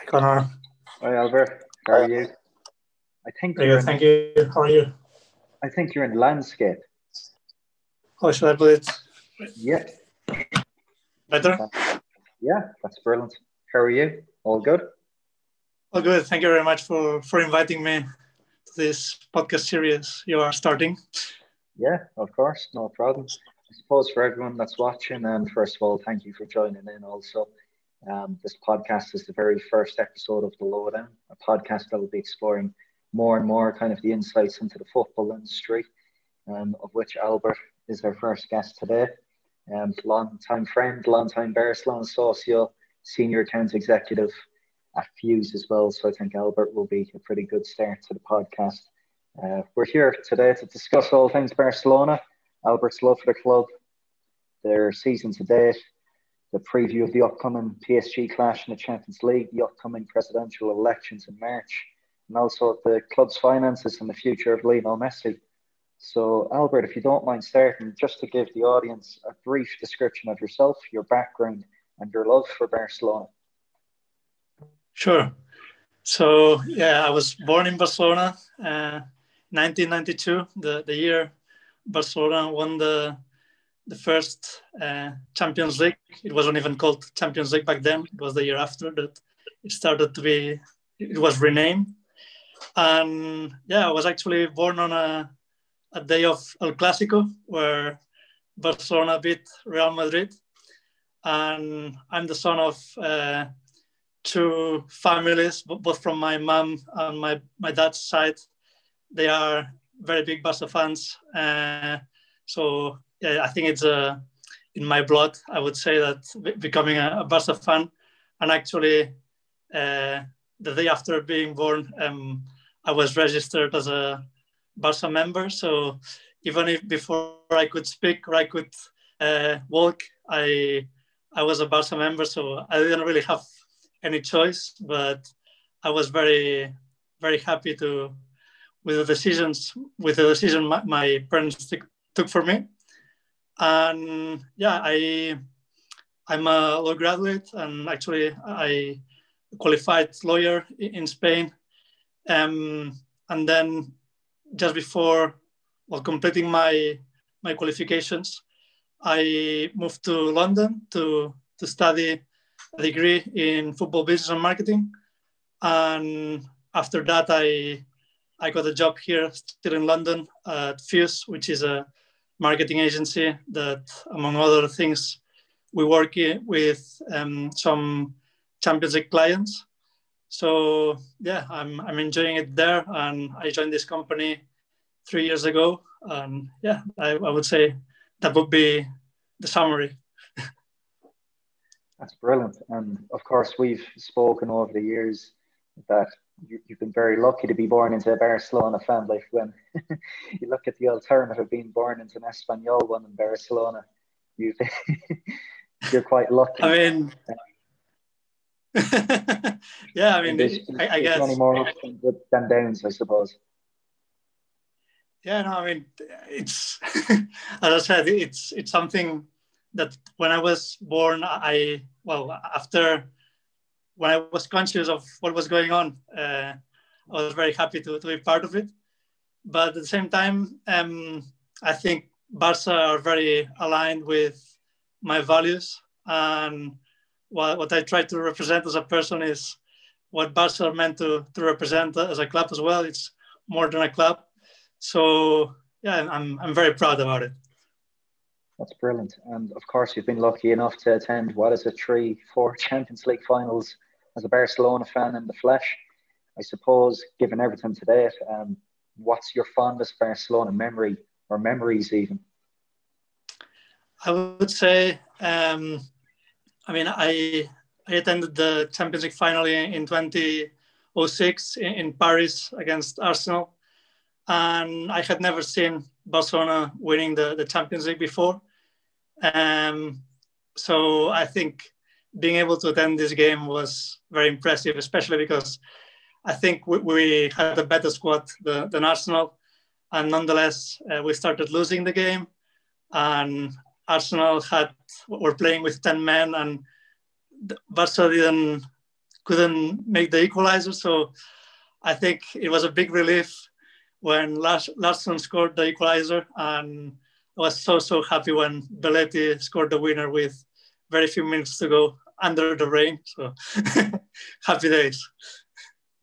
Hi, Connor. Hi, Albert. How are you? I think good, in, thank you. How are you? I think you're in landscape. How should I put it? Yeah, Better? yeah, that's brilliant. How are you? All good? Well, good. Thank you very much for, for inviting me to this podcast series you are starting. Yeah, of course, no problem. I suppose for everyone that's watching, and first of all, thank you for joining in. Also, um, this podcast is the very first episode of the Lowdown, a podcast that will be exploring more and more kind of the insights into the football industry, um, of which Albert is our first guest today. Um, long time friend, long time Barcelona socio, senior accounts executive at Fuse as well. So I think Albert will be a pretty good start to the podcast. Uh, we're here today to discuss all things Barcelona, Albert's love for the club, their season to date, the preview of the upcoming PSG clash in the Champions League, the upcoming presidential elections in March, and also the club's finances and the future of Lionel Messi. So, Albert, if you don't mind starting, just to give the audience a brief description of yourself, your background, and your love for Barcelona. Sure. So, yeah, I was born in Barcelona, uh, 1992, the, the year Barcelona won the the first uh, Champions League. It wasn't even called Champions League back then. It was the year after that it started to be. It was renamed, and yeah, I was actually born on a a day of El Clásico where Barcelona beat Real Madrid, and I'm the son of uh, two families, both from my mom and my my dad's side. They are very big Barca fans. Uh, so I think it's uh, in my blood. I would say that becoming a, Barca fan, and actually, uh, the day after being born, um, I was registered as a Barca member. So even if before I could speak or I could uh, walk, I I was a Barca member. So I didn't really have any choice, but I was very very happy to with the decisions with the decision my, my parents took for me and yeah i i'm a law graduate and actually i qualified lawyer in spain. Um, and then just before well completing my my qualifications i moved to london to to study a degree in football business and marketing. And after that i i got a job here still in london at fuse which is a marketing agency that, among other things, we work with um, some Champions League clients. So yeah, I'm I'm enjoying it there, and I joined this company three years ago, and yeah, I, I would say that would be the summary. That's brilliant, and of course we've spoken over the years that you, have been very lucky to be born into a Barcelona family. When you look at the alternative, of being born into an Espanyol one in Barcelona, you you're quite lucky. I mean, yeah, I mean, there's, I, I guess many more ups than downs, I suppose. Yeah, no, I mean, it's as I said, it's it's something that when I was born, I well after when I was conscious of what was going on, uh, I was very happy to, to be part of it. But at the same time, um, I think Barca are very aligned with my values. And what, what I try to represent as a person is what Barca are meant to, to represent as a club as well. It's more than a club. So, yeah, I'm, I'm very proud about it. That's brilliant. And of course, you've been lucky enough to attend what is it, three, four Champions League finals as a Barcelona fan in the flesh. I suppose, given everything today, um, what's your fondest Barcelona memory or memories even? I would say, um, I mean, I I attended the Champions League final in, in 2006 in, in Paris against Arsenal, and I had never seen Barcelona winning the, the Champions League before. Um, so I think being able to attend this game was very impressive, especially because I think we, we had a better squad than, Arsenal, and nonetheless uh, we started losing the game, and Arsenal had were playing with ten men, and Barca didn't couldn't make the equalizer. So I think it was a big relief when Lars, Larsson scored the equalizer, and I was so so happy when Belletti scored the winner with very few minutes to go under the rain. So happy days.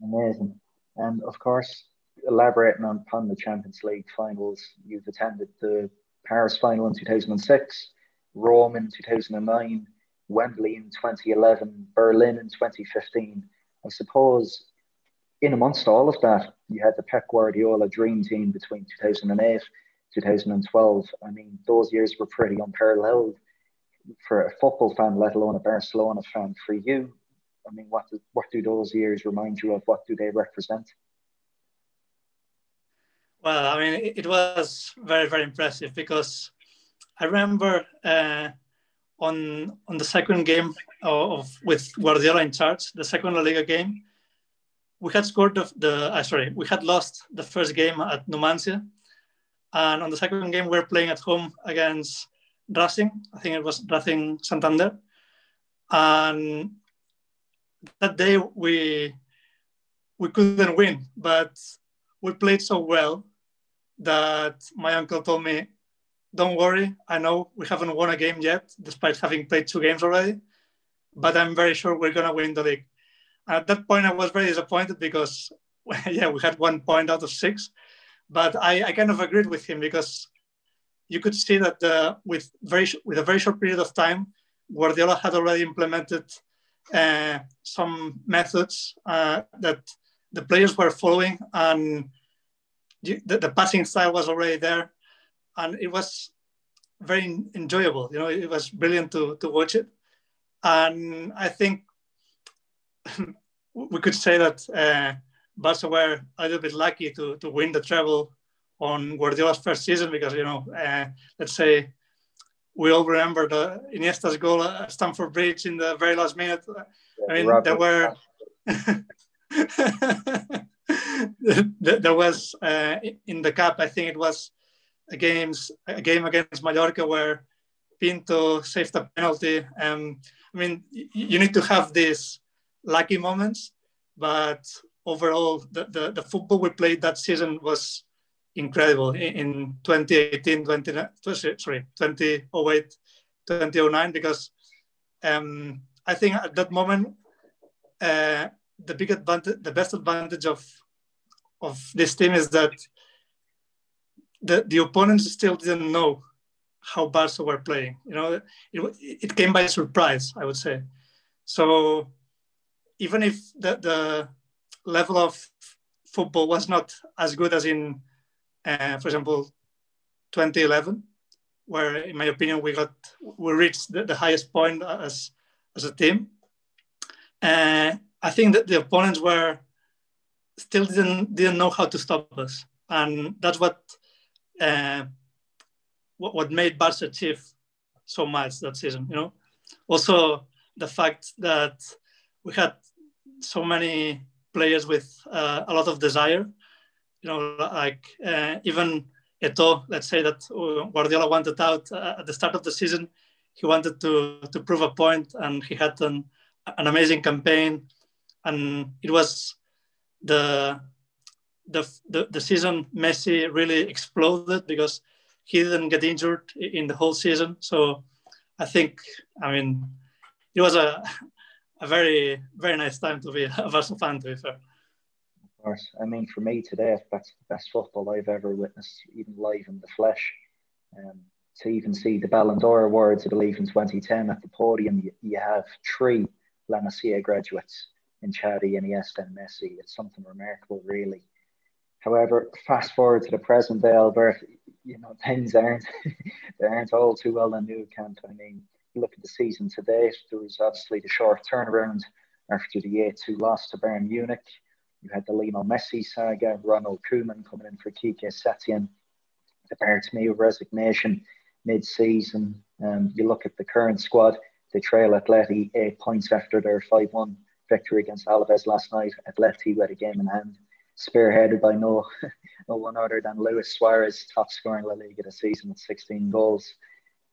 Amazing. And of course, elaborating on upon the Champions League finals, you've attended the Paris final in 2006, Rome in 2009, Wembley in 2011, Berlin in 2015. I suppose in amongst all of that, you had the Pep Guardiola dream team between 2008 2012. I mean, those years were pretty unparalleled for a football fan, let alone a Barcelona fan. For you, I mean, what do, what do those years remind you of? What do they represent? Well, I mean, it was very, very impressive because I remember uh, on on the second game of with Guardiola in charge, the second La Liga game, we had scored the, the uh, sorry, we had lost the first game at Numancia, and on the second game we were playing at home against Racing. I think it was Racing Santander, and that day we we couldn't win, but we played so well that my uncle told me, "Don't worry, I know we haven't won a game yet, despite having played two games already, but I'm very sure we're gonna win the league." And at that point, I was very disappointed because, yeah, we had one point out of six, but I, I kind of agreed with him because you could see that uh, with very with a very short period of time, Guardiola had already implemented uh, some methods uh, that the players were following, and the, the, passing style was already there, and it was very enjoyable. You know, it was brilliant to to watch it, and I think we could say that uh, Barca were a little bit lucky to to win the treble on Guardiola's first season because you know, uh, let's say we all remember the Iniesta's goal at Stamford Bridge in the very last minute. I mean, there were there was uh, in the cup. I think it was a games a game against Mallorca where Pinto saved a penalty. Um, I mean, you need to have these lucky moments, but overall, the, the, the football we played that season was incredible in 2018, 20, sorry, 2008, 2009, because um, I think at that moment, uh, the big advantage, the best advantage of of this team is that the, the opponents still didn't know how Barca were playing. You know, it, it came by surprise, I would say. So even if the, the level of football was not as good as in uh, for example, 2011, where in my opinion we got we reached the, the highest point as as a team. Uh, I think that the opponents were still didn't didn't know how to stop us, and that's what uh, what, what made Barca achieve so much that season. You know, also the fact that we had so many players with uh, a lot of desire you know, like uh, even Eto'o, let's say that uh, Guardiola wanted out uh, at the start of the season. He wanted to, to prove a point and he had an, an amazing campaign. And it was the, the, the, the season Messi really exploded because he didn't get injured in the whole season. So I think, I mean, it was a, a very, very nice time to be a Barca fan, to be fair course. I mean, for me today, that's the best football I've ever witnessed, even live in the flesh. Um, to even see the Ballon d'Or awards, I believe, in 2010 at the podium, you, you have three La Masia graduates in Xavi, Iniesta, and Messi. It's something remarkable, really. However, fast forward to the present day, Albert, you know, things aren't they aren't all too well in Nou Camp. I mean, look at the season to date. There was obviously the short turnaround after the 8-2 loss to Bayern Munich. You had the Lionel Messi saga, Ronald Koeman coming in for Quique Setien, the Bartomeu resignation mid-season. Um, you look at the current squad, they trail Atleti eight points after their 5-1 victory against Alaves last night. Atleti with a game in hand, spearheaded by no, no one other than Luis Suarez, top scorer in La Liga this season with 16 goals.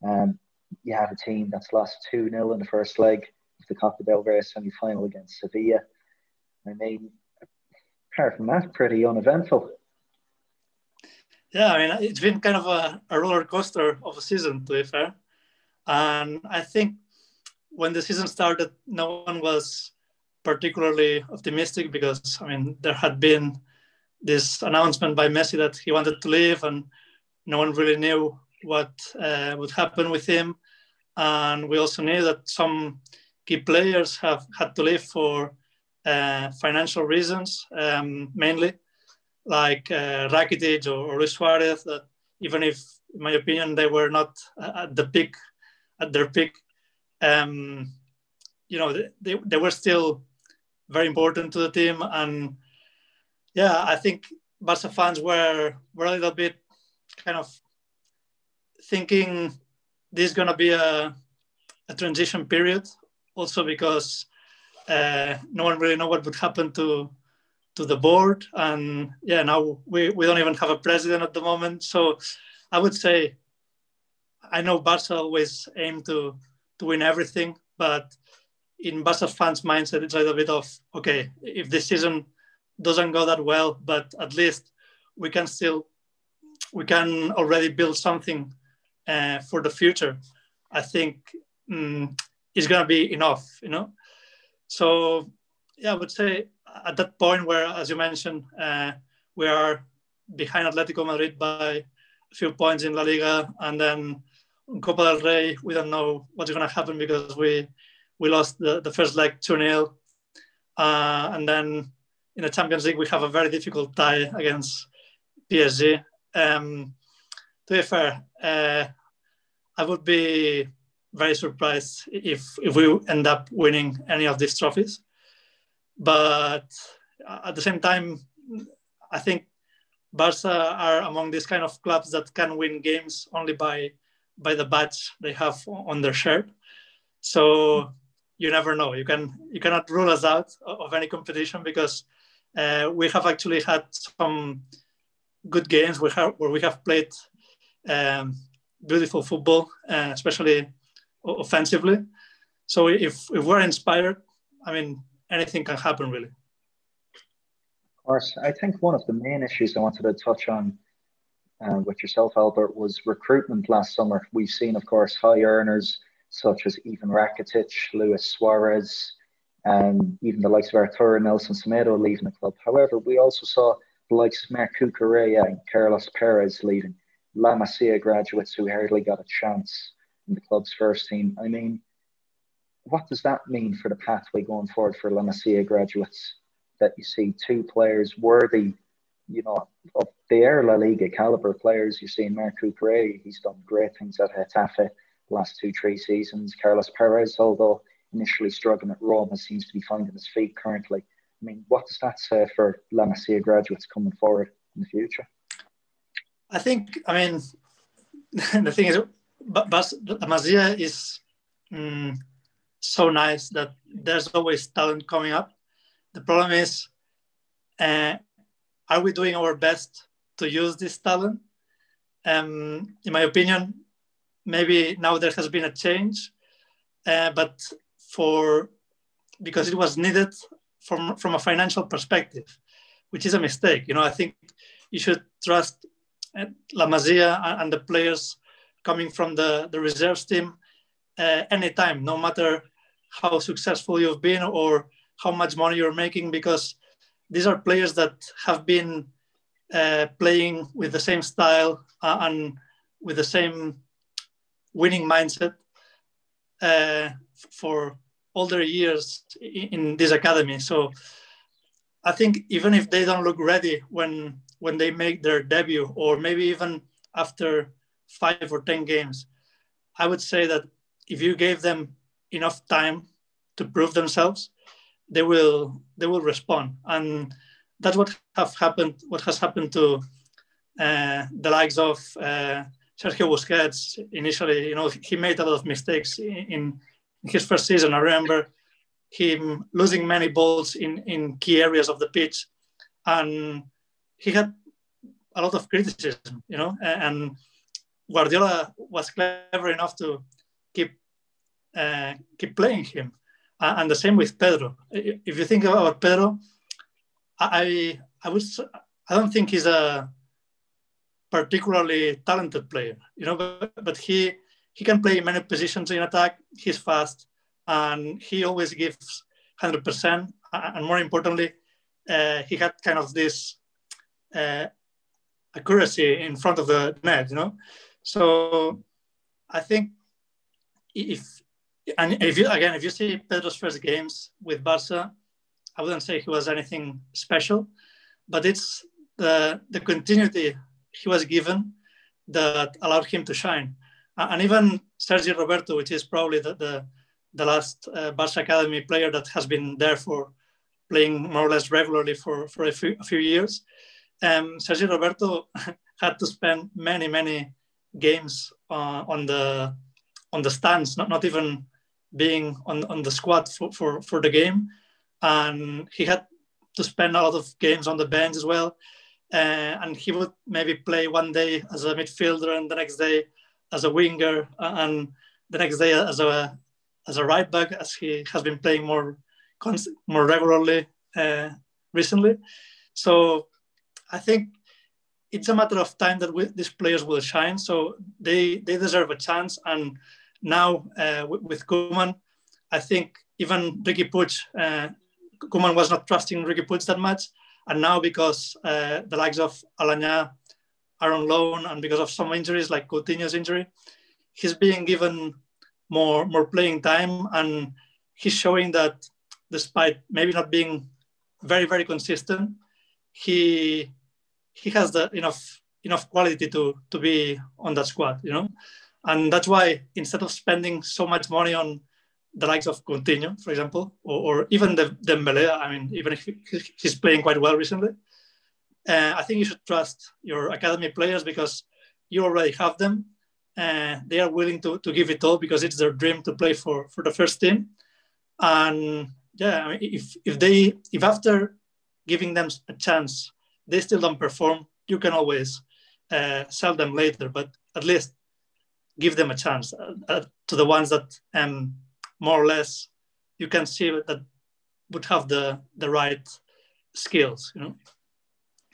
Um, you have a team that's lost 2-0 in the first leg of the Copa del Rey semi-final against Sevilla. I mean, apart from that, pretty uneventful. Yeah, I mean, it's been kind of a, a roller coaster of a season, to be fair. And I think when the season started, no one was particularly optimistic because, I mean, there had been this announcement by Messi that he wanted to leave, and no one really knew what uh, would happen with him. And we also knew that some key players have had to leave for uh, financial reasons, um, mainly, like uh, Rakitic or, or Luis Suarez. Even if, in my opinion, they were not at the peak, at their peak, um, you know, they, they were still very important to the team. And yeah, I think Barca fans were were a little bit kind of thinking this is going to be a, a transition period, also because uh, no one really know what would happen to to the board, and yeah, now we, we don't even have a president at the moment. So I would say I know Barca always aim to to win everything, but in Barca fans' mindset, it's a little bit of okay, if this season doesn't go that well, but at least we can still we can already build something uh, for the future. I think um, it's gonna be enough, you know. So yeah, I would say at that point where, as you mentioned, uh, we are behind Atletico Madrid by a few points in La Liga, and then in Copa del Rey, we don't know what's going to happen because we we lost the, the first leg 2 0. Uh, and then in the Champions League, we have a very difficult tie against PSG. Um, to be fair, uh, I would be very surprised if, if we end up winning any of these trophies. But at the same time, I think Barca are among these kind of clubs that can win games only by by the badge they have on their shirt. So you never know. You can you cannot rule us out of any competition because uh, we have actually had some good games where we have played um, beautiful football, uh, especially offensively. So if, if we're inspired, I mean, anything can happen really. Of course, I think one of the main issues I wanted to touch on uh, with yourself, Albert, was recruitment last summer. We've seen, of course, high earners such as Ivan Rakitic, Luis Suarez, and even the likes of Arturo Nelson Semedo leaving the club. However, we also saw the likes of Marc Cucurella and Carlos Perez leaving, La Masia graduates who hardly got a chance in the club's first team. I mean, what does that mean for the pathway going forward for La Masia graduates? That you see two players worthy, you know, of their La Liga caliber players. You're seeing Marc Cucurella, he's done great things at Getafe the last two, three seasons. Carlos Perez, although initially struggling at Roma, seems to be finding his feet currently. I mean, what does that say for La Masia graduates coming forward in the future? I think, I mean, the thing is, Bas- La Masia is um, so nice that there's always talent coming up. The problem is, uh, are we doing our best to use this talent? Um, in my opinion, maybe now there has been a change, uh, but for because it was needed from from a financial perspective, which is a mistake. You know, I think you should trust uh, La Masia and the players coming from the the reserves team uh, anytime, no matter how successful you've been or how much money you're making, because these are players that have been uh, playing with the same style uh, and with the same winning mindset uh, for all their years in, this academy. So I think even if they don't look ready when when they make their debut, or maybe even after five or ten games, I would say that if you gave them enough time to prove themselves, they will they will respond, and that's what have happened. What has happened to uh, the likes of uh, Sergio Busquets initially, you know, he made a lot of mistakes in, in his first season. I remember him losing many balls in, in key areas of the pitch. And he had a lot of criticism, you know, and Guardiola was clever enough to keep uh, keep playing him. And the same with Pedro. If you think about Pedro, I I would I don't think he's a particularly talented player, you know, but, but he he can play many positions in attack. He's fast, and he always gives hundred percent. And more importantly, uh, he had kind of this uh, accuracy in front of the net, you know. So I think if and if you again if you see Pedro's first games with Barca, I wouldn't say he was anything special, but it's the the continuity he was given that allowed him to shine. And even Sergi Roberto, which is probably the the, the last uh, Barca academy player that has been there for playing more or less regularly for, for a, few, a few years, um, Sergi Roberto had to spend many many games uh, on the on the stands, not not even being on, on the squad for, for, for the game. And he had to spend a lot of games on the bench as well. Uh, and he would maybe play one day as a midfielder and the next day as a winger and the next day as a as a right back as he has been playing more more regularly uh, recently. So I think it's a matter of time that we, these players will shine. So they they deserve a chance and now uh, with, with Koeman, I think even Riqui Puig, uh, Koeman was not trusting Riqui Puig that much. And now because uh, the likes of Aleñá are on loan and because of some injuries like Coutinho's injury, he's being given more, more playing time. And he's showing that despite maybe not being very, very consistent, he, he has the enough, enough quality to, to be on that squad, you know? And that's why instead of spending so much money on the likes of Coutinho, for example, or, or even the Dembele, I mean, even if he's playing quite well recently, uh, I think you should trust your academy players because you already have them. Uh, they are willing to, to give it all because it's their dream to play for, for the first team. And yeah, I mean, if, if they if after giving them a chance they still don't perform, you can always uh, sell them later. But at least give them a chance uh, uh, to the ones that um, more or less you can see that would have the the right skills you know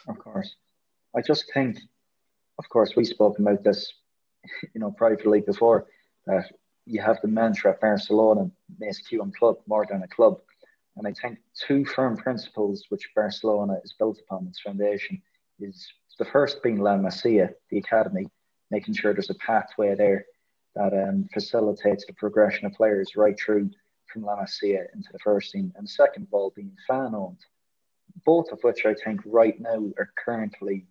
of course i just think of course we spoke about this you know privately before that you have the mantra at barcelona makes you a club more than a club and i think two firm principles which barcelona is built upon its foundation is the first being la masia the academy making sure there's a pathway there that um, facilitates the progression of players right through from La Masia into the first team. And the second of all, being fan owned, both of which I think right now are currently,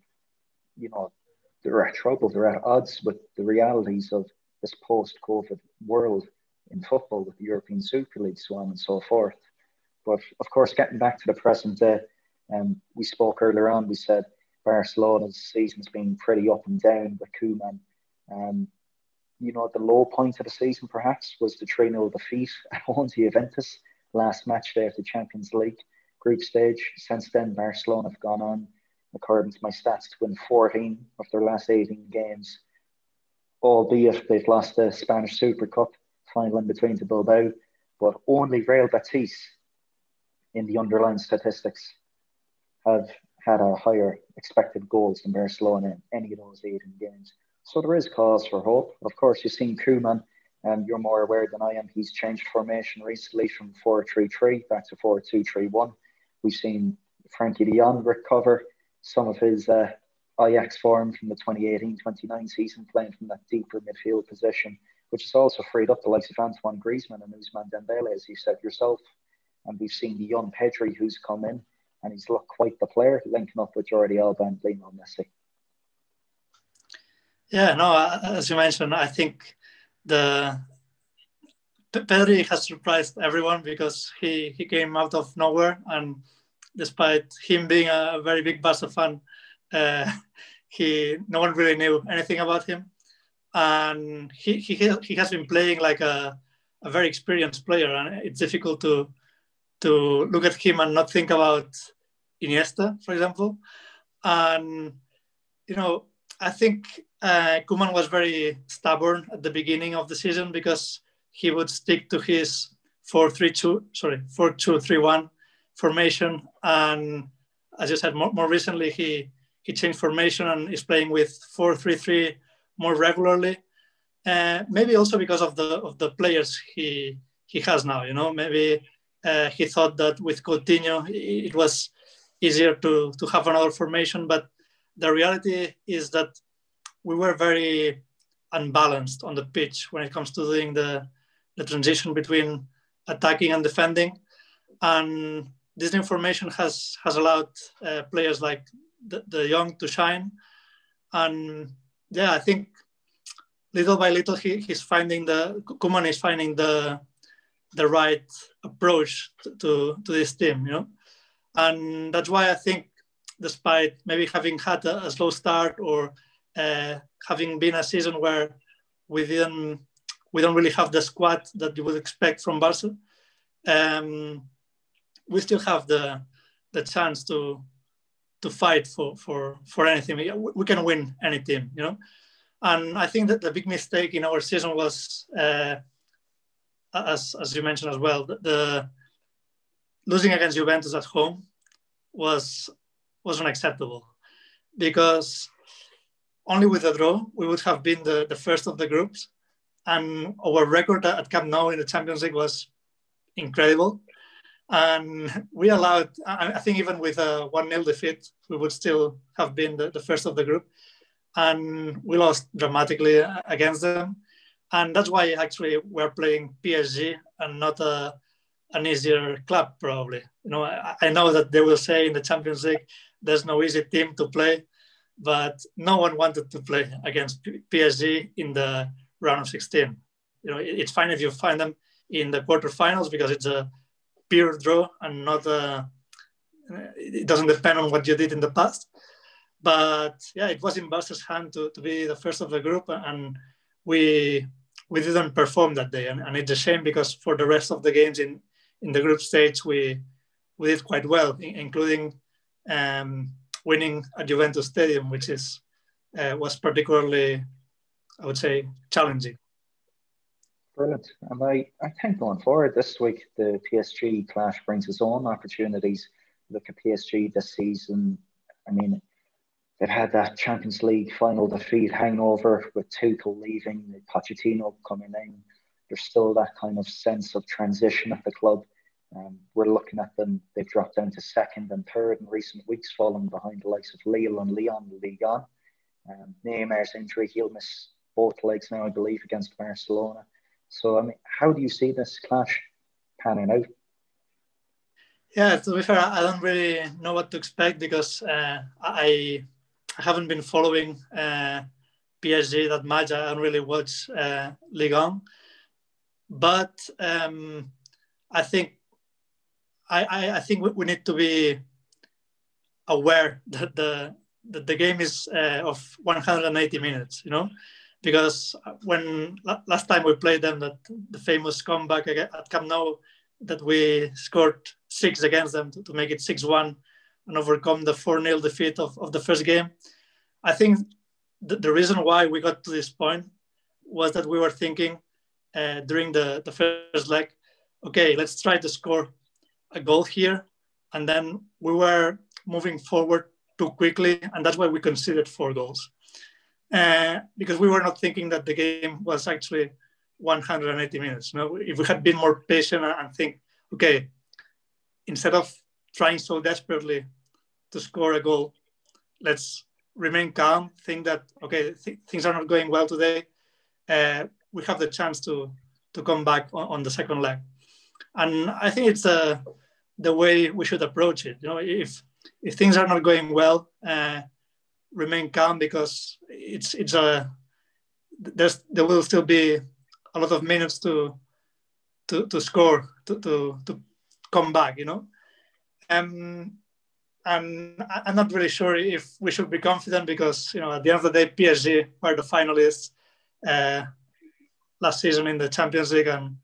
you know, they're at trouble, they're at odds with the realities of this post COVID world in football with the European Super League, so on and so forth. But of course, getting back to the present day, um, we spoke earlier on, we said Barcelona's season's been pretty up and down with Koeman. Um, you know, the low point of the season perhaps was the 3 0 defeat at home to Juventus last match day of the Champions League group stage. Since then, Barcelona have gone on, according to my stats, to win 14 of their last 18 games, albeit they've lost the Spanish Super Cup final in between to Bilbao. But only Real Betis in the underlying statistics have had a higher expected goals than Barcelona in any of those 18 games. So there is cause for hope. Of course, you've seen Koeman, and you're more aware than I am. He's changed formation recently from 4 3 3 back to 4 2 3 1. We've seen Frenkie de recover some of his uh, form from the 2018 29 season, playing from that deeper midfield position, which has also freed up the likes of Antoine Griezmann and Ousmane Dembele, as you said yourself. And we've seen the young Pedri who's come in, and he's looked quite the player, linking up with Jordi Alba and Lionel Messi. Yeah, no, as you mentioned, I think the Pedri has surprised everyone because he, he came out of nowhere and despite him being a very big Barca fan, uh, he no one really knew anything about him, and he he, he has been playing like a, a very experienced player, and it's difficult to to look at him and not think about Iniesta, for example, and you know I think uh, was very stubborn at the beginning of the season because he would stick to his four three two sorry four two three one formation, and as you said, more, more recently he he changed formation and is playing with four three three more regularly. Uh, maybe also because of the of the players he he has now. You know, maybe uh, he thought that with Coutinho it was easier to to have another formation, but the reality is that we were very unbalanced on the pitch when it comes to doing the the transition between attacking and defending, and this information has has allowed uh, players like the, the young to shine, and yeah, I think little by little he, he's finding the Koeman is finding the the right approach to, to, this team, you know, and that's why I think despite maybe having had a, a slow start or uh, having been a season where we didn't we don't really have the squad that you would expect from Barca. Um, we still have the the chance to to fight for for for anything. We can win any team, you know. And I think that the big mistake in our season was, uh, as as you mentioned as well, the, the losing against Juventus at home was was unacceptable because only with a draw we would have been the, the first of the groups and our record at Camp Nou in the Champions League was incredible. And we allowed I think even with a 1-0 defeat we would still have been the, the first of the group. And we lost dramatically against them and that's why actually we're playing PSG and not a, an easier club probably you know I, I know that they will say in the Champions League there's no easy team to play, but no one wanted to play against PSG in the round of 16. You know, it's fine if you find them in the quarterfinals because it's a pure draw and not a, it doesn't depend on what you did in the past. But yeah, it was in Barca's hand to, to be the first of the group, and we we didn't perform that day, and, and it's a shame because for the rest of the games in in the group stage we we did quite well, including um, winning at Juventus Stadium, which is uh, was particularly, I would say, challenging. Brilliant. And I, I think going forward this week, the PSG clash brings its own opportunities. Look at PSG this season. I mean, they've had that Champions League final defeat hangover with Tuchel leaving, Pochettino coming in. There's still that kind of sense of transition at the club. Um, we're looking at them, they've dropped down to second and third in recent weeks, falling behind the likes of Lille and Lyon, Ligue 1. Um, Neymar's injury, he'll miss both legs now, I believe, against Barcelona. So, I mean, how do you see this clash panning out? Yeah, to be fair, I don't really know what to expect because uh, I, I haven't been following uh, PSG that much. I don't really watch uh, Ligue 1. But um, I think I, I think we need to be aware that the that the game is uh, of 180 minutes, you know, because when last time we played them, that the famous comeback at Camp Nou, that we scored six against them to, to make it 6-1 and overcome the 4-0 defeat of, of the first game. I think the, the reason why we got to this point was that we were thinking uh, during the, the first leg, okay, let's try to score a goal here, and then we were moving forward too quickly, and that's why we conceded four goals. Uh, because we were not thinking that the game was actually 180 minutes. You know, if we had been more patient and think, okay, instead of trying so desperately to score a goal, let's remain calm. Think that okay, th- things are not going well today. Uh, we have the chance to to come back on, on the second leg, and I think it's a the way we should approach it. You know, if if things are not going well, uh, remain calm because it's it's a there's there will still be a lot of minutes to to, to score to, to to come back. You know, um, and I'm not really sure if we should be confident because you know at the end of the day, PSG were the finalists uh, last season in the Champions League and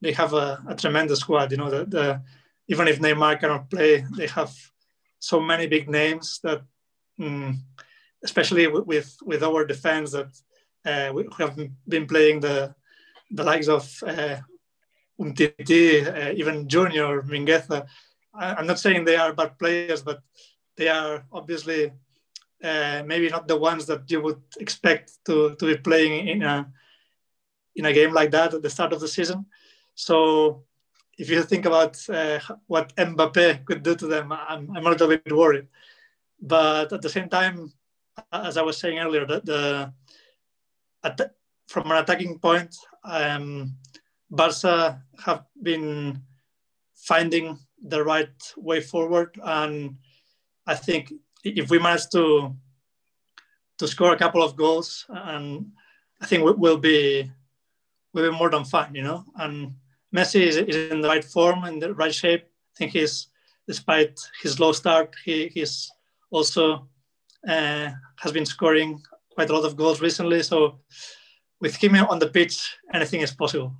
they have a, a tremendous squad. You know, the, the even if Neymar cannot play, they have so many big names that, mm, especially with with our defense, that uh, we have been playing the the likes of uh, Umtiti, uh, even Junior, Mingueza. I, am not saying they are bad players, but they are obviously uh, maybe not the ones that you would expect to, to be playing in a in a game like that at the start of the season. So if you think about uh, what Mbappe could do to them, I'm, I'm a little bit worried. But at the same time, as I was saying earlier, the, the at, from an attacking point, um, Barca have been finding the right way forward, and I think if we manage to to score a couple of goals, and I think we'll be we'll be more than fine, you know. And Messi is, is in the right form and the right shape. I think he's despite his low start, he, he's also uh, has been scoring quite a lot of goals recently. So with him on the pitch, anything is possible.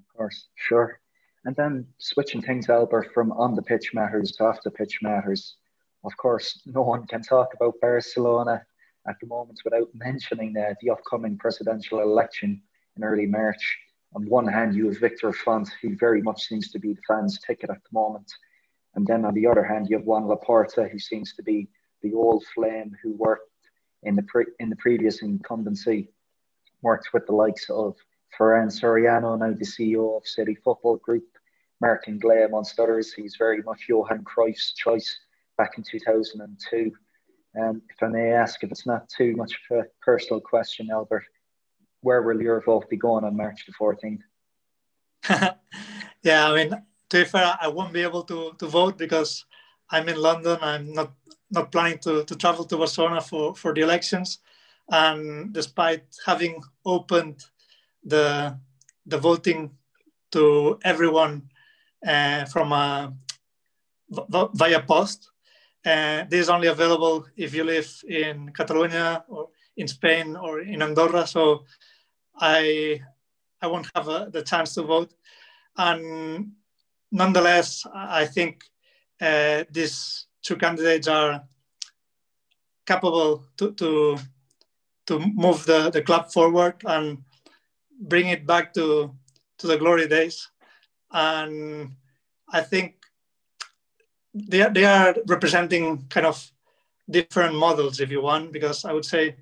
Of course, sure. And then switching things, Albert, from on the pitch matters to off the pitch matters. Of course, no one can talk about Barcelona at the moment without mentioning uh, the upcoming presidential election in early March. On one hand, you have Victor Font, who very much seems to be the fans' ticket at the moment. And then on the other hand, you have Juan Laporta, who seems to be the old flame who worked in the pre- in the previous incumbency, worked with the likes of Ferran Soriano, now the CEO of City Football Group, Marc Ingla, amongst others. He's very much Johan Cruyff's choice back in 2002. Um, if I may ask, if it's not too much of a personal question, Albert, where will your vote be going on March the 14th? yeah, I mean, to be fair, I won't be able to, to vote because I'm in London. I'm not not planning to, to travel to Barcelona for, for the elections. And despite having opened the the voting to everyone from a, via post, uh, this is only available if you live in Catalonia or in Spain or in Andorra. So I I won't have a, uh, the chance to vote. And nonetheless, I think uh, these two candidates are capable to, to, to move the, the club forward and bring it back to, to the glory days. And I think they are, they are representing kind of different models, if you want, because I would say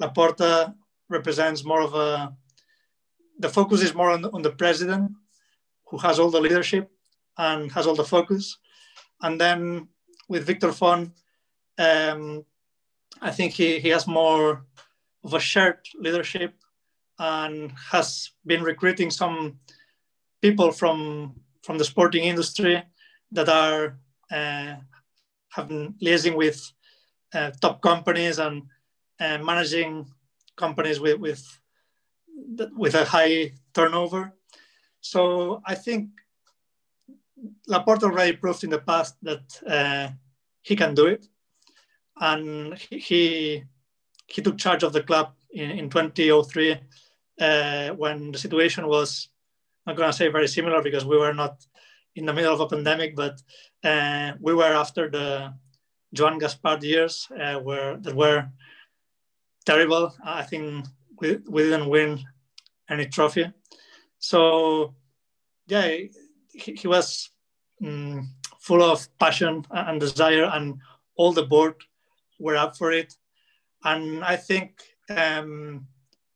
Laporta represents more of a the focus is more on, on the president who has all the leadership and has all the focus. And then with victor font um, i think he, he has more of a shared leadership and has been recruiting some people from from the sporting industry that are uh, have been liaising with uh, top companies and uh, managing companies with, with, with a high turnover. So I think Laporta already proved in the past that uh, he can do it. And he, he took charge of the club in, in 2003 uh, when the situation was, not going to say very similar because we were not in the middle of a pandemic, but uh, we were after the Joan Gaspart years uh, where that were terrible. I think we, we didn't win any trophy. So, yeah, he, he was um, full of passion and desire, and all the board were up for it. And I think um,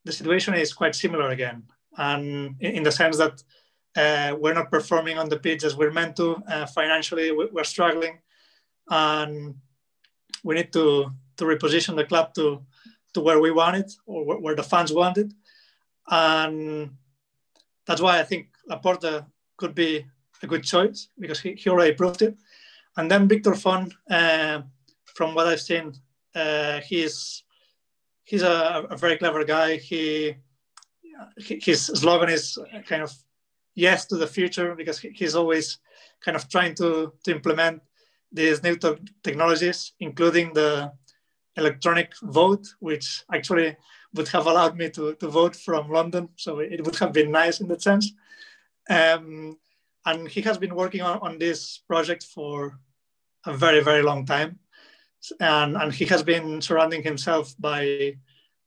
the situation is quite similar again, and in, the sense that uh, we're not performing on the pitch as we're meant to. Uh, financially, we're struggling, and we need to to reposition the club to to where we want it or where the fans want it. And that's why I think Laporta could be a good choice because he, he already proved it. And then Victor Font, uh, from what I've seen, uh, he's he's a, a, very clever guy. He his slogan is kind of yes to the future because he's always kind of trying to, to implement these new technologies, including the electronic vote, which actually would have allowed me to, to vote from London. So it would have been nice in that sense. Um, and he has been working on, on this project for a very, very long time. And, and he has been surrounding himself by,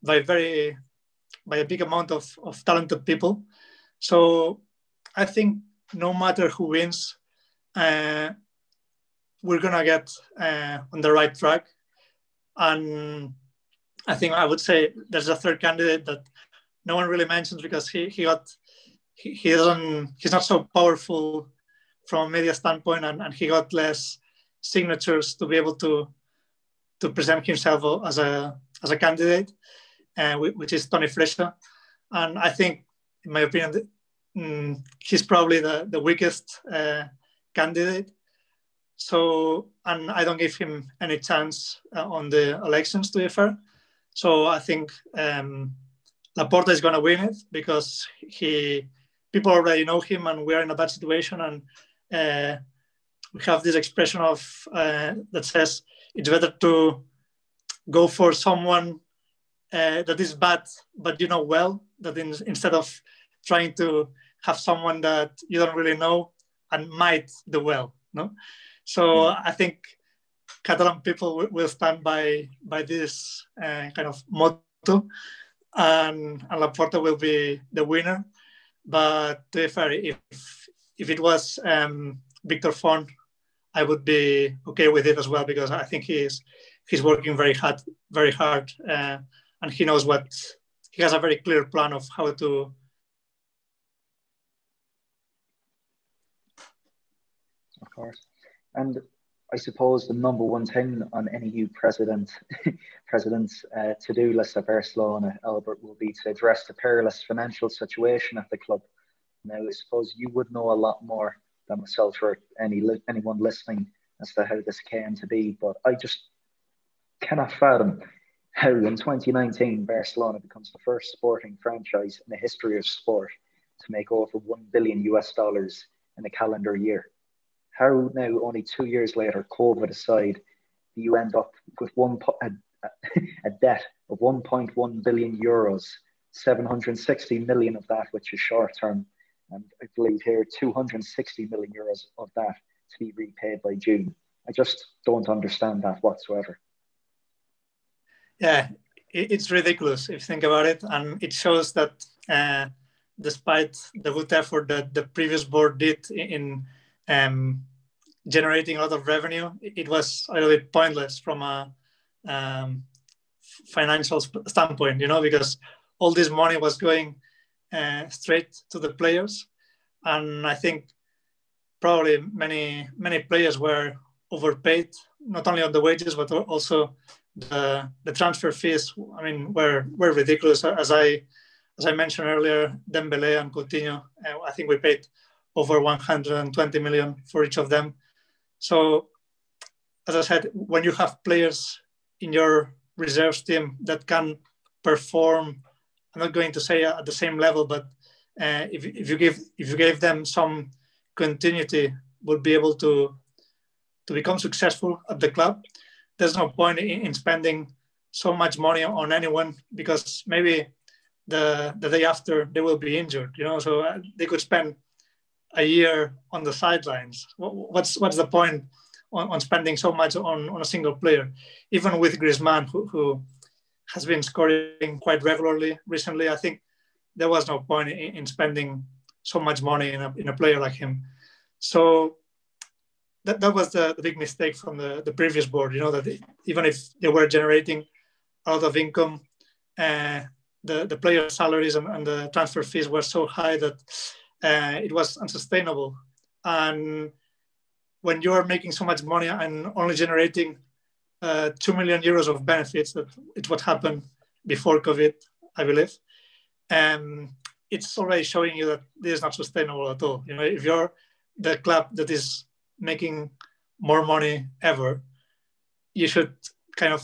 by very, by a big amount of, of talented people. So I think no matter who wins, uh, we're gonna get uh, on the right track. And I think I would say there's a third candidate that no one really mentions because he he got he, he doesn't he's not so powerful from a media standpoint and, and he got less signatures to be able to to present himself as a as a candidate, uh, which is Toni Freixa. And I think, in my opinion, mm, he's probably the, the weakest uh, candidate. So, and I don't give him any chance uh, on the elections, to be fair. So I think um, Laporta is going to win it because he people already know him, and we are in a bad situation. And uh, we have this expression of uh, that says it's better to go for someone uh, that is bad, but you know well that in, instead of trying to have someone that you don't really know and might do well. No, so mm. I think Catalan people will stand by by this uh, kind of motto, and, and Laporta will be the winner. But to be fair, if if it was um, Victor Font, I would be okay with it as well because I think he's he's working very hard, very hard, uh, and he knows what he has a very clear plan of how to. Of course, and I suppose the number one thing on any new president, president's uh, to-do list at Barcelona, Albert, will be to address the perilous financial situation at the club. Now, I suppose you would know a lot more than myself or any anyone listening as to how this came to be, but I just cannot fathom how in 2019 Barcelona becomes the first sporting franchise in the history of sport to make over 1 billion US dollars in a calendar year how now only two years later, COVID aside, you end up with one a, a debt of 1.1 billion euros, 760 million of that, which is short term, and I believe here 260 million euros of that to be repaid by June. I just don't understand that whatsoever. Yeah, it's ridiculous if you think about it, and it shows that uh, despite the good effort that the previous board did in um, generating a lot of revenue, it was a little bit pointless from a um, financial standpoint, you know, because all this money was going uh, straight to the players, and I think probably many many players were overpaid, not only on the wages but also the the transfer fees. I mean, were were ridiculous. As I as I mentioned earlier, Dembele and Coutinho, uh, I think we paid over 120 million for each of them. So, as I said, when you have players in your reserves team that can perform, I'm not going to say at the same level, but uh, if, if you give if you gave them some continuity, would be able to to become successful at the club. There's no point in, in spending so much money on anyone because maybe the the day after they will be injured you know so uh, they could spend a year on the sidelines. What's what's the point on, on spending so much on, on a single player? Even with Griezmann, who, who has been scoring quite regularly recently, I think there was no point in, in spending so much money in a, in a player like him. So that, that was the, the big mistake from the, the previous board, you know, that they, even if they were generating a lot of income, uh, the, the player salaries and, and the transfer fees were so high that uh, it was unsustainable. And when you are making so much money and only generating uh, 2 million euros of benefits, that it's what happened before COVID, I believe. And it's already showing you that this is not sustainable at all. You know, if you're the club that is making more money ever, you should kind of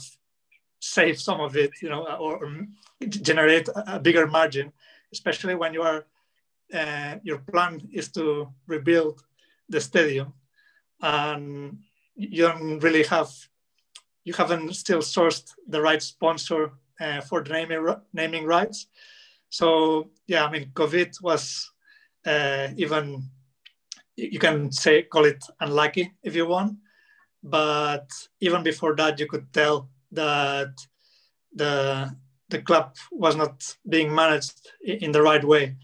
save some of it, you know, or, or generate a bigger margin, especially when you are uh, your plan is to rebuild the stadium. And you don't really have you haven't still sourced the right sponsor uh, for the naming, naming rights. So yeah i mean covid was uh, even you can say call it unlucky if you want but even before that you could tell that the the club was not being managed in the right way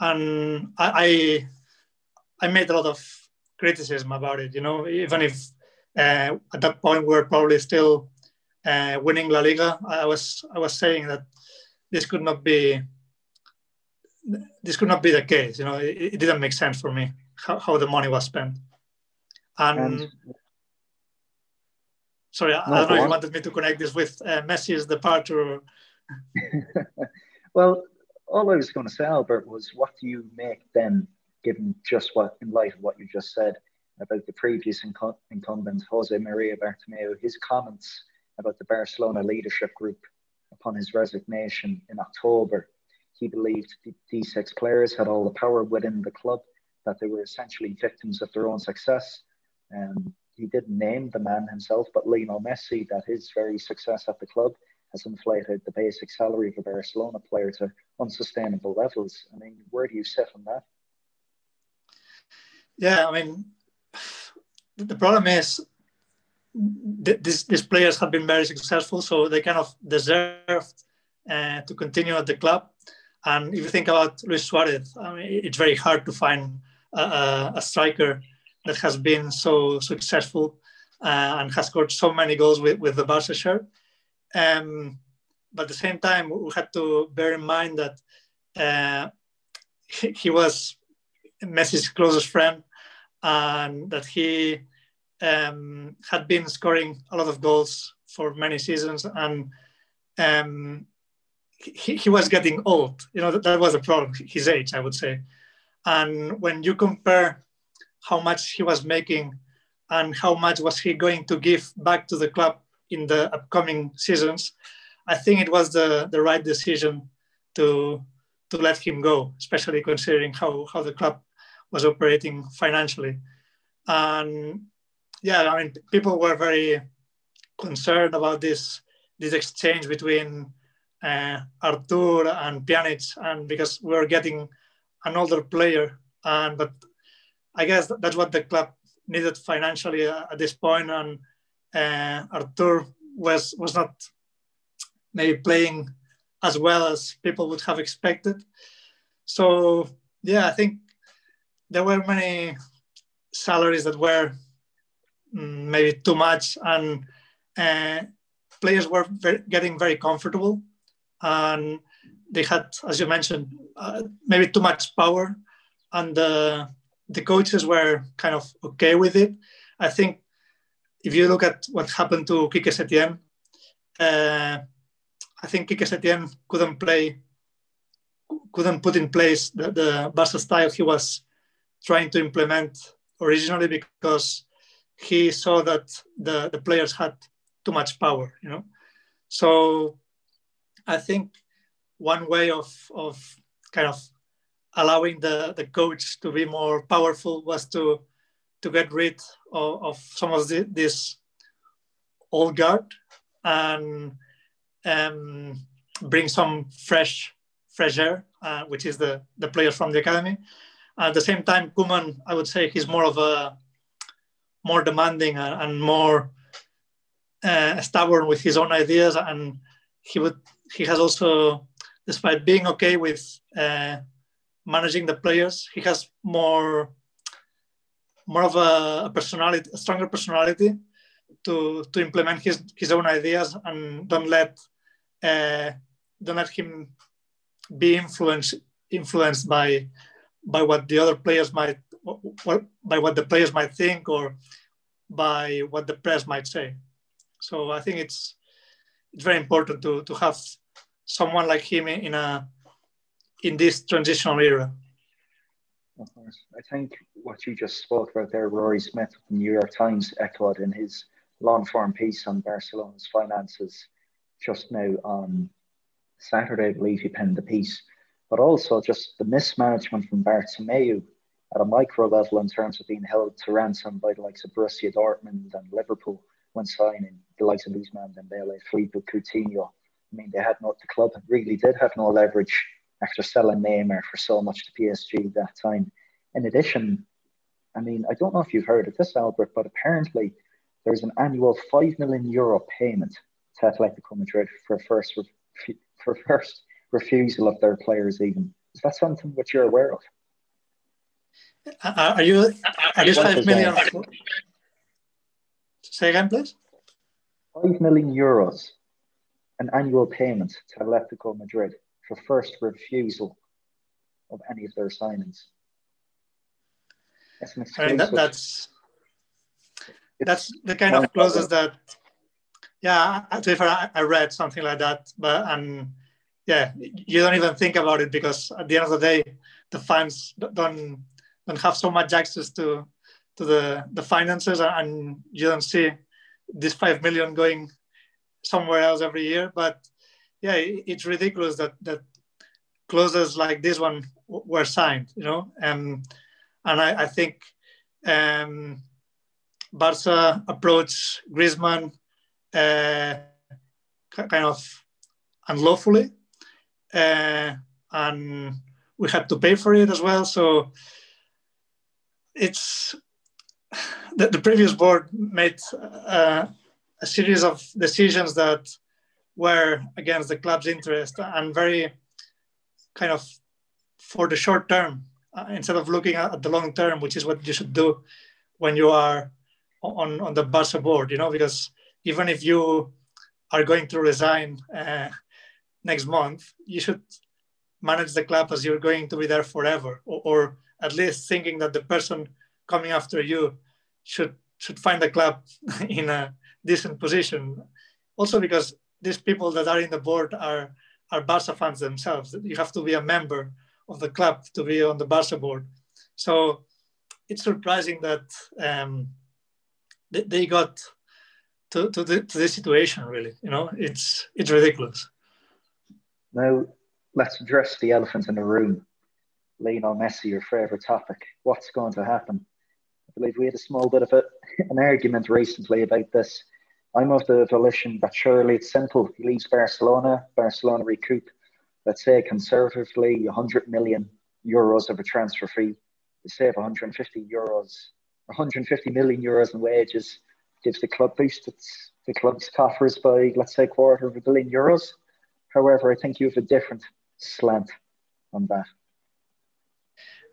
and I, I made a lot of criticism about it. You know, even if uh, at that point we are probably still uh, winning La Liga, I was I was saying that this could not be this could not be the case. You know, it, it didn't make sense for me how, how the money was spent. And, and sorry, I, no, I don't know if you wanted me to connect this with uh, Messi's departure. well, all I was going to say, Albert, was what do you make then, given just what, in light of what you just said about the previous incumbent, Jose Maria Bartomeu, his comments about the Barcelona leadership group upon his resignation in October. He believed these six players had all the power within the club, that they were essentially victims of their own success. Um, he didn't name the man himself, but Lionel Messi, that his very success at the club has inflated the basic salary of a Barcelona player to unsustainable levels. I mean, where do you sit on that? Yeah, I mean, the problem is these, these players have been very successful, so they kind of deserve uh, to continue at the club. And if you think about Luis Suarez, I mean, it's very hard to find a, a striker that has been so successful uh, and has scored so many goals with, with the Barca shirt. Um, but at the same time, we had to bear in mind that uh, he, he, was Messi's closest friend and that he um, had been scoring a lot of goals for many seasons and um, he, he was getting old. You know, that, that was a problem, his age, I would say. And when you compare how much he was making and how much was he going to give back to the club in the upcoming seasons, I think it was the, the right decision to to let him go, especially considering how, how the club was operating financially. And yeah, I mean, people were very concerned about this this exchange between uh, Artur and Pjanic, and because we are getting an older player, and but I guess that's what the club needed financially at this point, and uh, Artur was was not maybe playing as well as people would have expected. So yeah, I think there were many salaries that were mm, maybe too much, and uh, players were very, getting very comfortable and they had, as you mentioned, uh, maybe too much power, and the the coaches were kind of okay with it. I think if you look at what happened to Quique Setien, uh, I think Quique Setien couldn't play, couldn't put in place the, the Barca style he was trying to implement originally because he saw that the, the players had too much power, you know. So I think one way of, of kind of allowing the, the coach to be more powerful was to to get rid of, of some of the, this old guard and um, bring some fresh fresh air, uh, which is the the players from the academy. At the same time, Koeman, I would say he's more of a more demanding and, and more uh, stubborn with his own ideas, and he would he has also, despite being okay with uh, managing the players, he has more more of a, personality, a stronger personality to to implement his his own ideas and don't let uh, don't let him be influenced influenced by by what the other players might by what the players might think or by what the press might say. So I think it's it's very important to to have someone like him in a in this transitional era. I think what you just spoke about there, Rory Smith of the New York Times echoed in his long form piece on Barcelona's finances just now on Saturday, I believe he penned the piece. But also just the mismanagement from Bartomeu at a micro level in terms of being held to ransom by the likes of Borussia Dortmund and Liverpool when signing the likes of Ousmane Dembele, Philippe Coutinho, I mean, they had no, the club really did have no leverage after selling Neymar for so much to PSG that time. In addition, I mean, I don't know if you've heard of this, Albert, but apparently there's an annual 5 million euro payment to Atletico Madrid for first, for first refusal of their players, even. Is that something which you're aware of? Uh, are you are you five million? Say again, please. Five million euros, an annual payment to Atletico Madrid for first refusal of any of their signings. That's I mean, that, that's that's the kind of clauses that yeah I, I read something like that but and yeah you don't even think about it because at the end of the day the fans don't don't have so much access to to the the finances and you don't see this five million going somewhere else every year but yeah it's ridiculous that that clauses like this one were signed you know and and i, I think um Barca approached Griezmann uh, kind of unlawfully, uh, and we had to pay for it as well. So it's the, the previous board made uh, a series of decisions that were against the club's interest and very kind of for the short term uh, instead of looking at the long term, which is what you should do when you are on, on the bus board, you know, because even if you are going to resign uh, next month, you should manage the club as you're going to be there forever, or, or, at least thinking that the person coming after you should should find the club in a decent position. Also, because these people that are in the board are are Barca fans themselves. You have to be a member of the club to be on the Barca board. So it's surprising that um, they, got to, to, the, to this situation really you know it's it's ridiculous now let's address the elephant in the room Lionel Messi your favorite topic what's going to happen I believe we had a small bit of a, an argument recently about this I'm of the volition that surely it's simple he leaves Barcelona Barcelona recoup let's say conservatively 100 million euros of a transfer fee to save 150 euros 150 million euros in wages gives the club boost its the club's coffers by let's say a quarter of a billion euros. However, I think you have a different slant on that.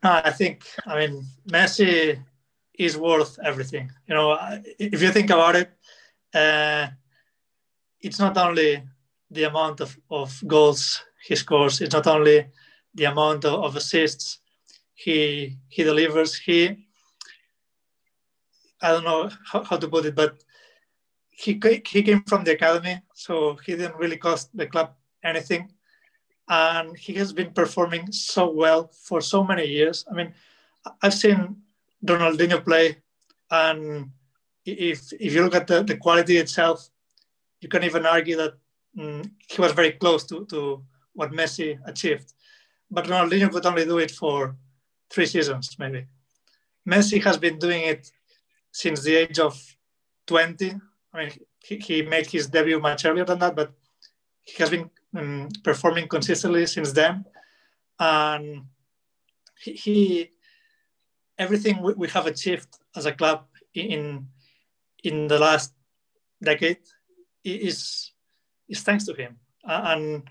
No, I think I mean Messi is worth everything. You know, if you think about it, uh, it's not only the amount of, of goals he scores. It's not only the amount of, of assists he he delivers. He I don't know how, how to put it, but he he came from the academy, so he didn't really cost the club anything, and he has been performing so well for so many years. I mean, I've seen Ronaldinho play, and if if you look at the, the quality itself, you can even argue that mm, he was very close to, to what Messi achieved. But Ronaldinho could only do it for three seasons, maybe. Messi has been doing it since the age of 20. I mean, he, he made his debut much earlier than that, but he has been um, performing consistently since then. And he, he everything we, we, have achieved as a club in in the last decade is is thanks to him. And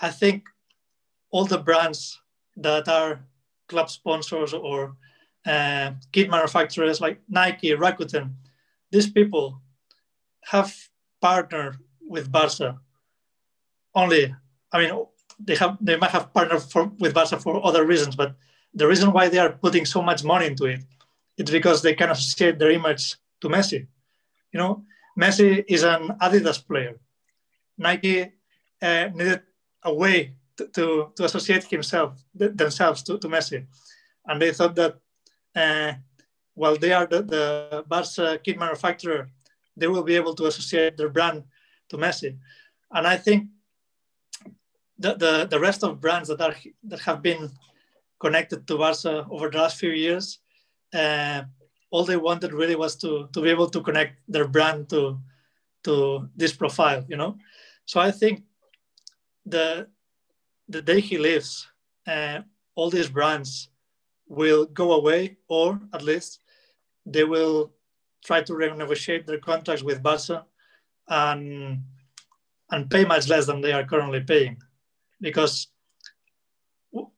I think all the brands that are club sponsors or uh, kit manufacturers like Nike, Rakuten, these people have partnered with Barca only. I mean, they have they might have partnered for, with Barca for other reasons, but the reason why they are putting so much money into it it's because they can associate their image to Messi. You know, Messi is an Adidas player. Nike uh, needed a way to, to, to associate himself themselves to, to Messi, and they thought that uh, while they are the, the Barca kit manufacturer, they will be able to associate their brand to Messi. And I think the, the, the rest of brands that are that have been connected to Barca over the last few years, uh, all they wanted really was to, to be able to connect their brand to, to this profile, you know? So I think the, the day he leaves, uh, all these brands will go away, or at least they will try to renegotiate their contracts with Barca and and pay much less than they are currently paying, because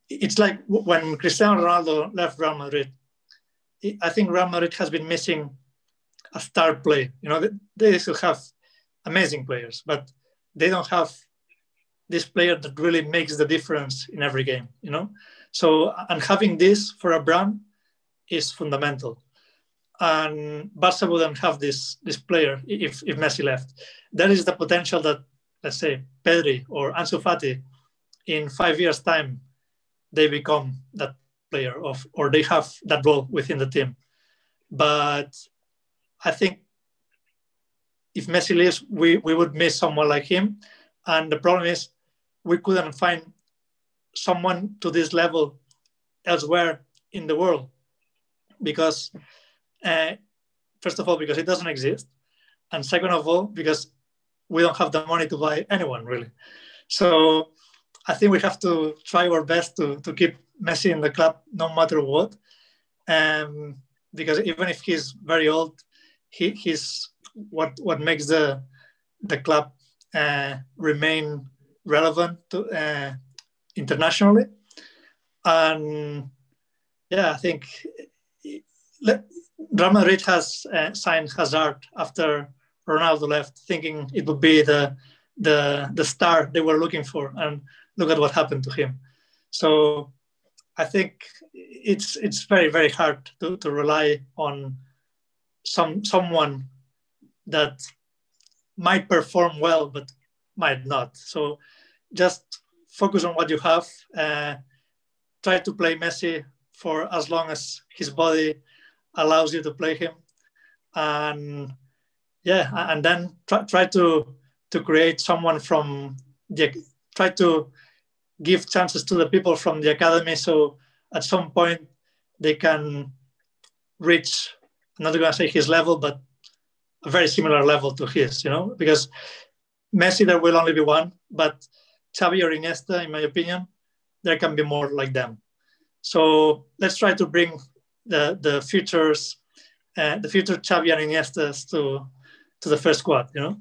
it's like when Cristiano Ronaldo left Real Madrid. I think Real Madrid has been missing a star player. You know, they still have amazing players, but they don't have this player that really makes the difference in every game. You know, so and having this for a brand is fundamental. And Barca wouldn't have this this player if if Messi left. There is the potential that let's say Pedri or Ansu Fati in five years time they become that player of or they have that role within the team. But I think if Messi leaves, we, we would miss someone like him. And the problem is we couldn't find someone to this level elsewhere in the world because uh, first of all because it doesn't exist and second of all because we don't have the money to buy anyone really so i think we have to try our best to, to keep messi in the club no matter what um, because even if he's very old he, he's what what makes the the club uh, remain relevant to, uh, internationally. And yeah, I think Real Madrid has uh, signed Hazard after Ronaldo left, thinking it would be the the the star they were looking for, and look at what happened to him. So I think it's it's very very hard to, to rely on some someone that might perform well but might not. So just focus on what you have. Uh, try to play Messi for as long as his body allows you to play him, and yeah, and then try, try to to create someone from the try to give chances to the people from the academy so at some point they can reach I'm not going to say his level, but a very similar level to his, you know, because Messi, there will only be one, but Xavi or Iniesta, in my opinion, there can be more like them. So let's try to bring the, the futures, uh, the future Xavi and Iniestas to, to the first squad, you know?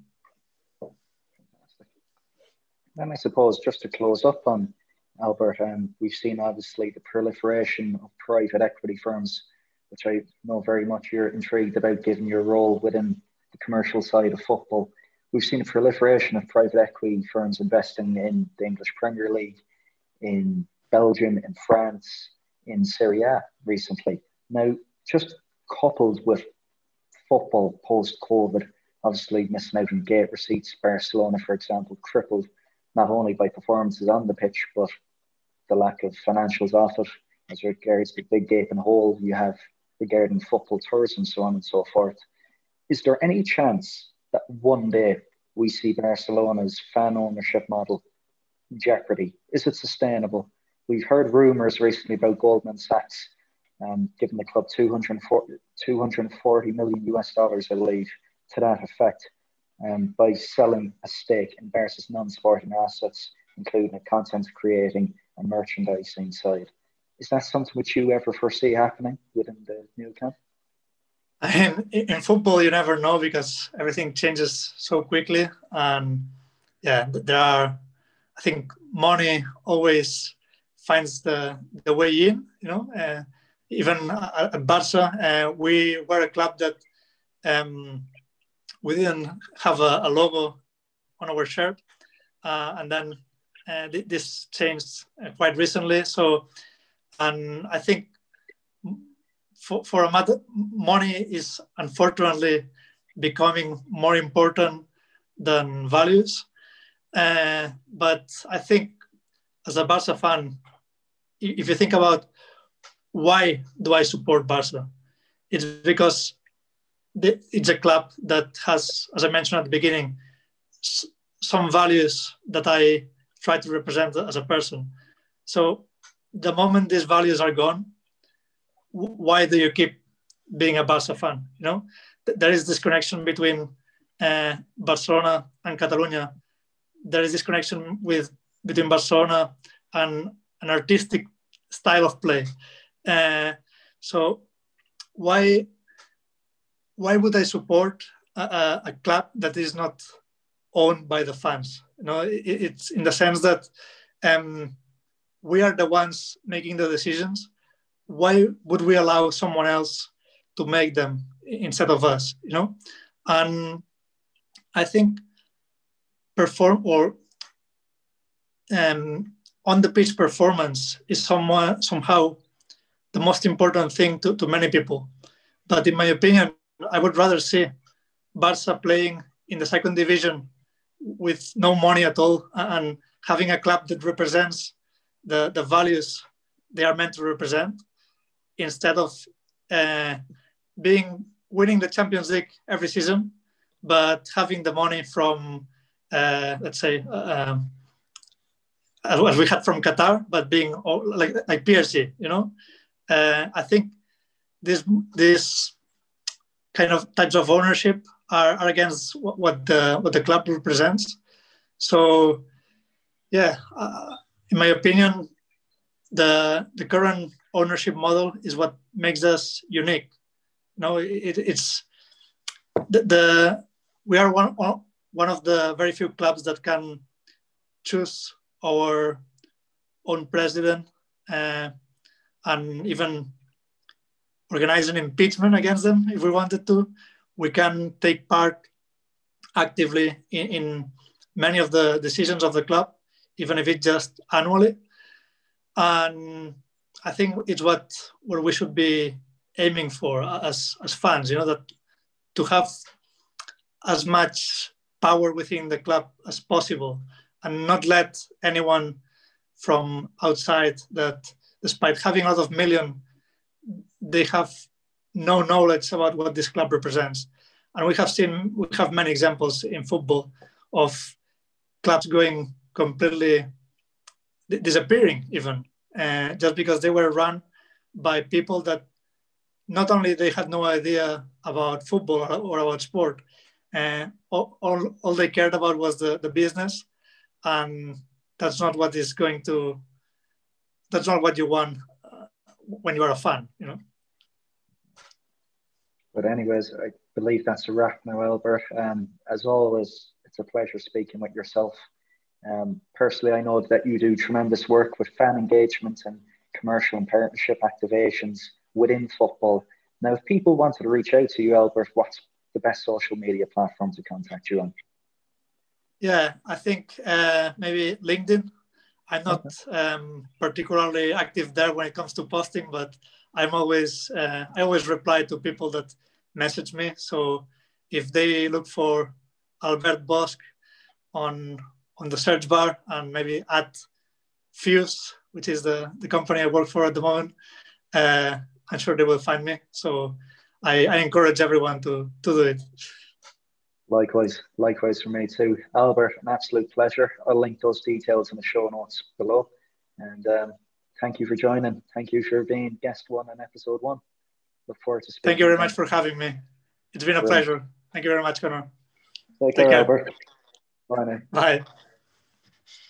Then I suppose just to close up on Albert, um, we've seen obviously the proliferation of private equity firms which I know very much you're intrigued about given your role within the commercial side of football. We've seen a proliferation of private equity firms investing in the English Premier League, in Belgium, in France, in Serie A recently. Now, just coupled with football post COVID, obviously missing out on gate receipts, Barcelona, for example, crippled not only by performances on the pitch, but the lack of financials off it. As regards the big gaping hole you have the regarding football and so on and so forth. Is there any chance that one day we see Barcelona's fan ownership model jeopardy? Is it sustainable? We've heard rumours recently about Goldman Sachs um, giving the club 240, 240 million US dollars, I believe, to that effect um, by selling a stake in Barca's non sporting assets, including a content creating and merchandising side. Is that something which you ever foresee happening within the Nou Camp? In, in football, you never know because everything changes so quickly. And yeah, there are, I think, money always finds the, the way in. You know, uh, even at Barca, uh, we were a club that um, we didn't have a, a, logo on our shirt, uh, and then uh, this changed uh, quite recently. So and I think for, for a matter, money is unfortunately becoming more important than values. Uh, but I think as a Barca fan, if you think about why do I support Barca, it's because it's a club that has, as I mentioned at the beginning, some values that I try to represent as a person. So the moment these values are gone, why do you keep being a Barca fan? You know, there is this connection between uh, Barcelona and Catalonia. There is this connection with between Barcelona and an artistic style of play. Uh, so why why would I support a, a, club that is not owned by the fans? You know, it, it's in the sense that um, we are the ones making the decisions, why would we allow someone else to make them instead of us? You know, and I think perform or um, on the pitch performance is somewhat, somehow the most important thing to, to many people. But in my opinion, I would rather see Barca playing in the second division with no money at all and having a club that represents the, the values they are meant to represent instead of uh, being winning the Champions League every season, but having the money from, uh, let's say, uh, as we had from Qatar, but being all, like like PSG, you know. Uh, I think this this kind of types of ownership are, are against what the what the club represents. So, yeah, uh, in my opinion, the the current ownership model is what makes us unique. no, it, it's the, the we are one one of the very few clubs that can choose our own president uh, and even organize an impeachment against them if we wanted to. We can take part actively in, in many of the decisions of the club, even if it's just annually. And I think it's what what we should be aiming for as as fans. You know that to have as much power within the club as possible and not let anyone from outside that despite having a lot of million they have no knowledge about what this club represents. And we have seen we have many examples in football of clubs going completely disappearing even uh, just because they were run by people that not only they had no idea about football or, about sport uh, all, all, all they cared about was the, the business. And that's not what is going to that's not what you want uh, when you are a fan you know but anyways i believe that's a wrap now albert. Um, as always it's a pleasure speaking with yourself. Um, personally i know that you do tremendous work with fan engagement and commercial and partnership activations within football. Now if people wanted to reach out to you albert what's the best social media platform to contact you on? Yeah, I think uh, maybe LinkedIn. I'm not um, particularly active there when it comes to posting, but I'm always uh, I always reply to people that message me. So if they look for Albert Bosch on on the search bar and maybe at Fuse, which is the, the company I work for at the moment, uh, I'm sure they will find me. So I, I encourage everyone to, to do it. Likewise, likewise for me too. Albert, an absolute pleasure. I'll link those details in the show notes below. And um, thank you for joining. Thank you for being guest one on episode one. Look forward to speaking. Thank you very much for having me. It's been a pleasure. Thank you very much, Connor. Take, Take care, care. Bye now. Bye.